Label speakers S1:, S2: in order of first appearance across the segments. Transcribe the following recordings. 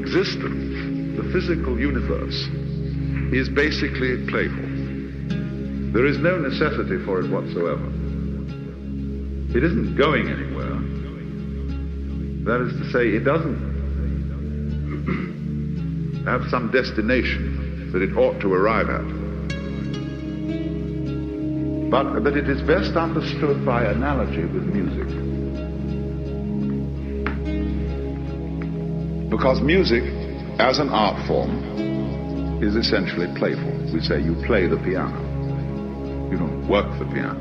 S1: existence, the physical universe, is basically playful. There is no necessity for it whatsoever. It isn't going anywhere. That is to say, it doesn't have some destination that it ought to arrive at. But that it is best understood by analogy with music. Because music, as an art form, is essentially playful. We say you play the piano. You don't work the piano.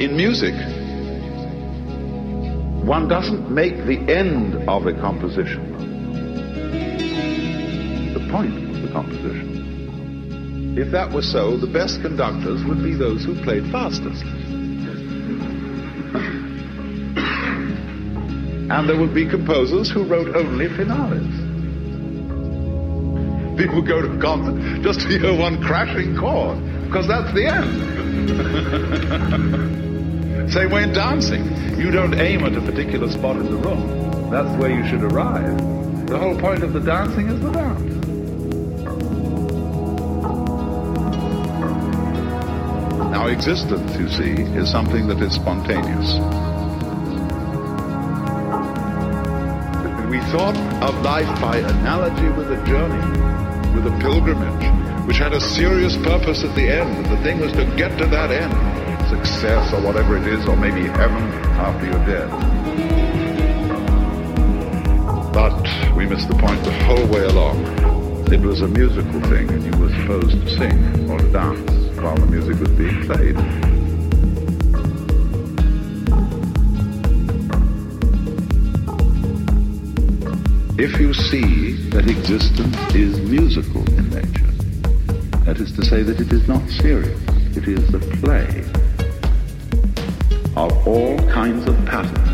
S1: In music, one doesn't make the end of a composition the point of the composition. If that were so, the best conductors would be those who played fastest. And there would be composers who wrote only finales. People go to concert just to hear one crashing chord, because that's the end. Same way in dancing. You don't aim at a particular spot in the room. That's where you should arrive. The whole point of the dancing is the dance. Now, existence, you see, is something that is spontaneous. Thought of life by analogy with a journey, with a pilgrimage, which had a serious purpose at the end, the thing was to get to that end success or whatever it is, or maybe heaven after you're dead. But we missed the point the whole way along. It was a musical thing, and you were supposed to sing or to dance while the music was being played. If you see that existence is musical in nature, that is to say that it is not serious, it is the play of all kinds of patterns.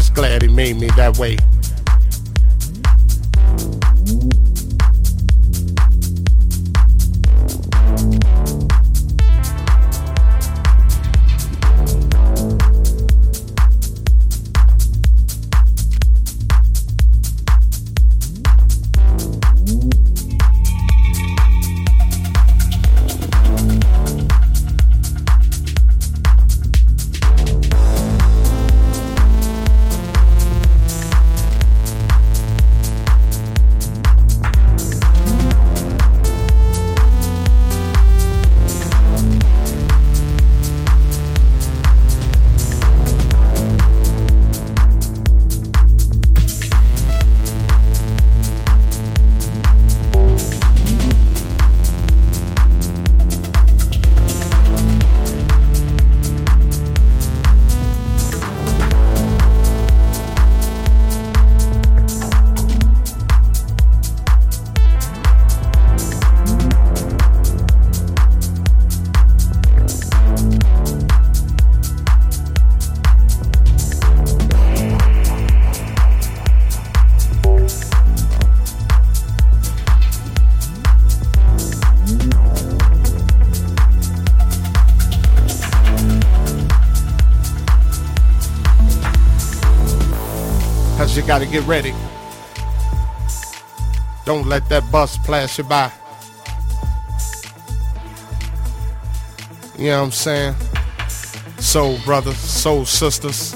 S2: glad he made me that way. Gotta get ready. Don't let that bus pass you by. You know what I'm saying? Soul brothers, soul sisters.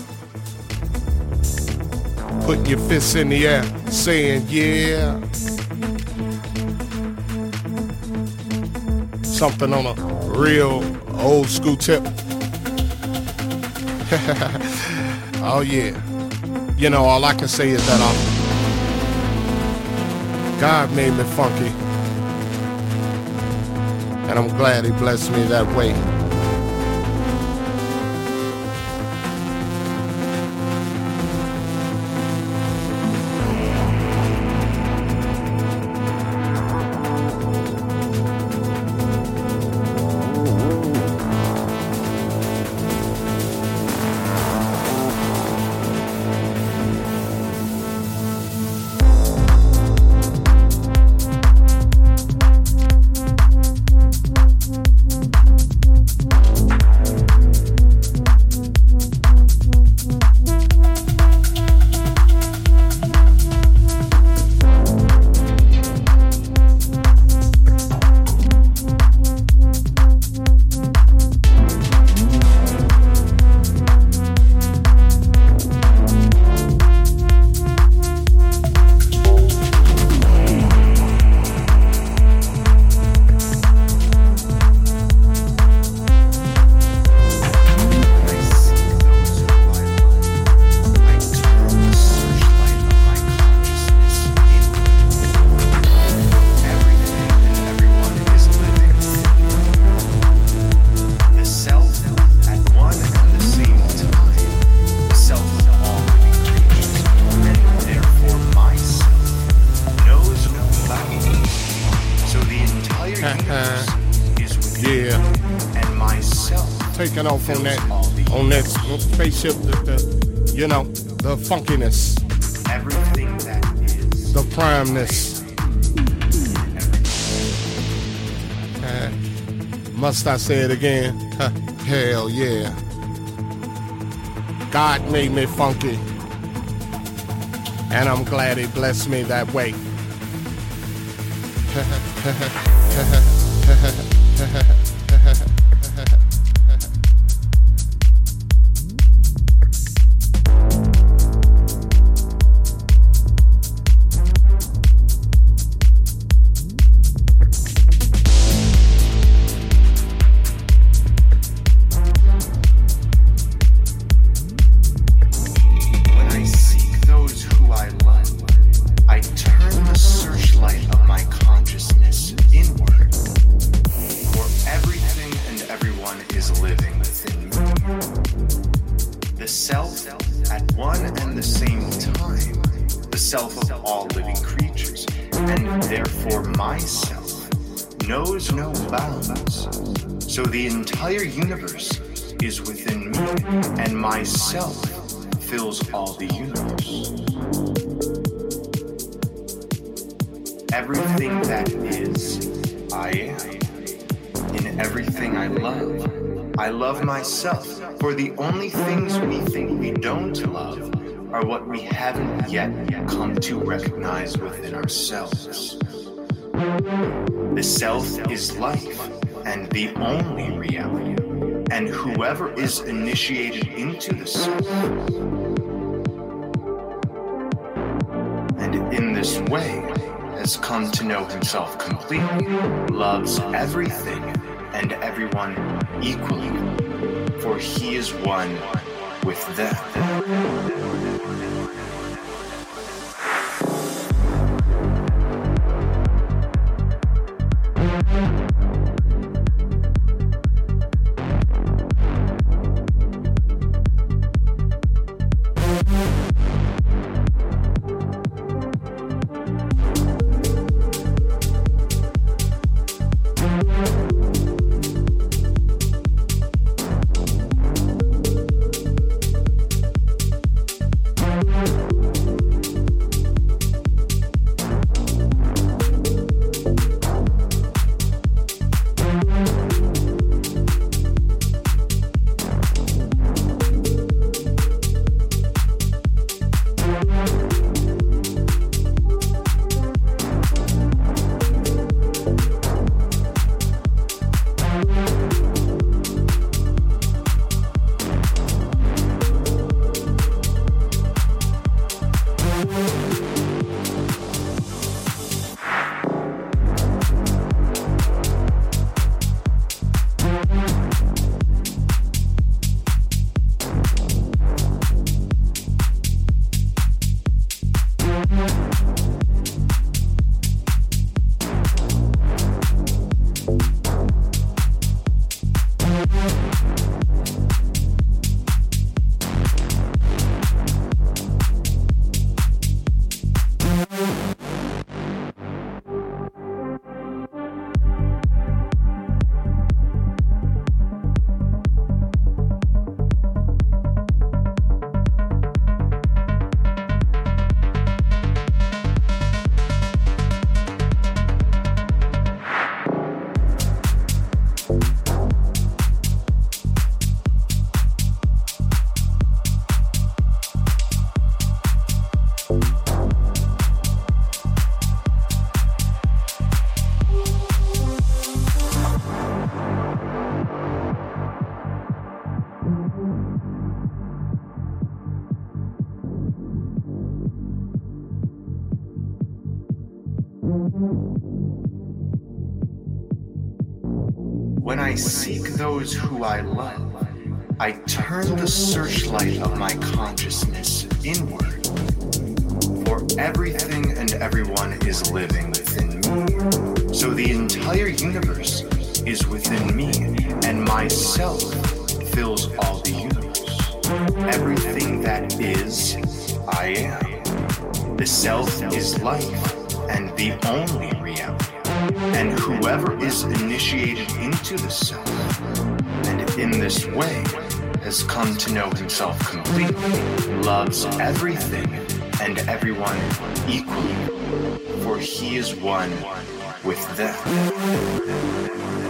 S2: Putting your fists in the air, saying, yeah. Something on a real old school tip. oh, yeah. You know, all I can say is that I'm, God made me funky. And I'm glad He blessed me that way. Yeah.
S3: and myself.
S2: Taking off on that, on that spaceship, the, the, you know, the funkiness,
S3: Everything that is.
S2: the primeness. Uh, must I say it again? Huh, Hell yeah. God made me funky. And I'm glad he blessed me that way.
S3: Is life and the only reality. And whoever is initiated into the self, and in this way has come to know himself completely, loves everything and everyone equally, for he is one with them. Those who I love, I turn the searchlight of my consciousness inward. For everything and everyone is living within me. So the entire universe is within me, and myself fills all the universe. Everything that is, I am. The self is life and the only reality. And whoever is initiated into the self, in this way has come to know himself completely, loves everything and everyone equally, for he is one with them.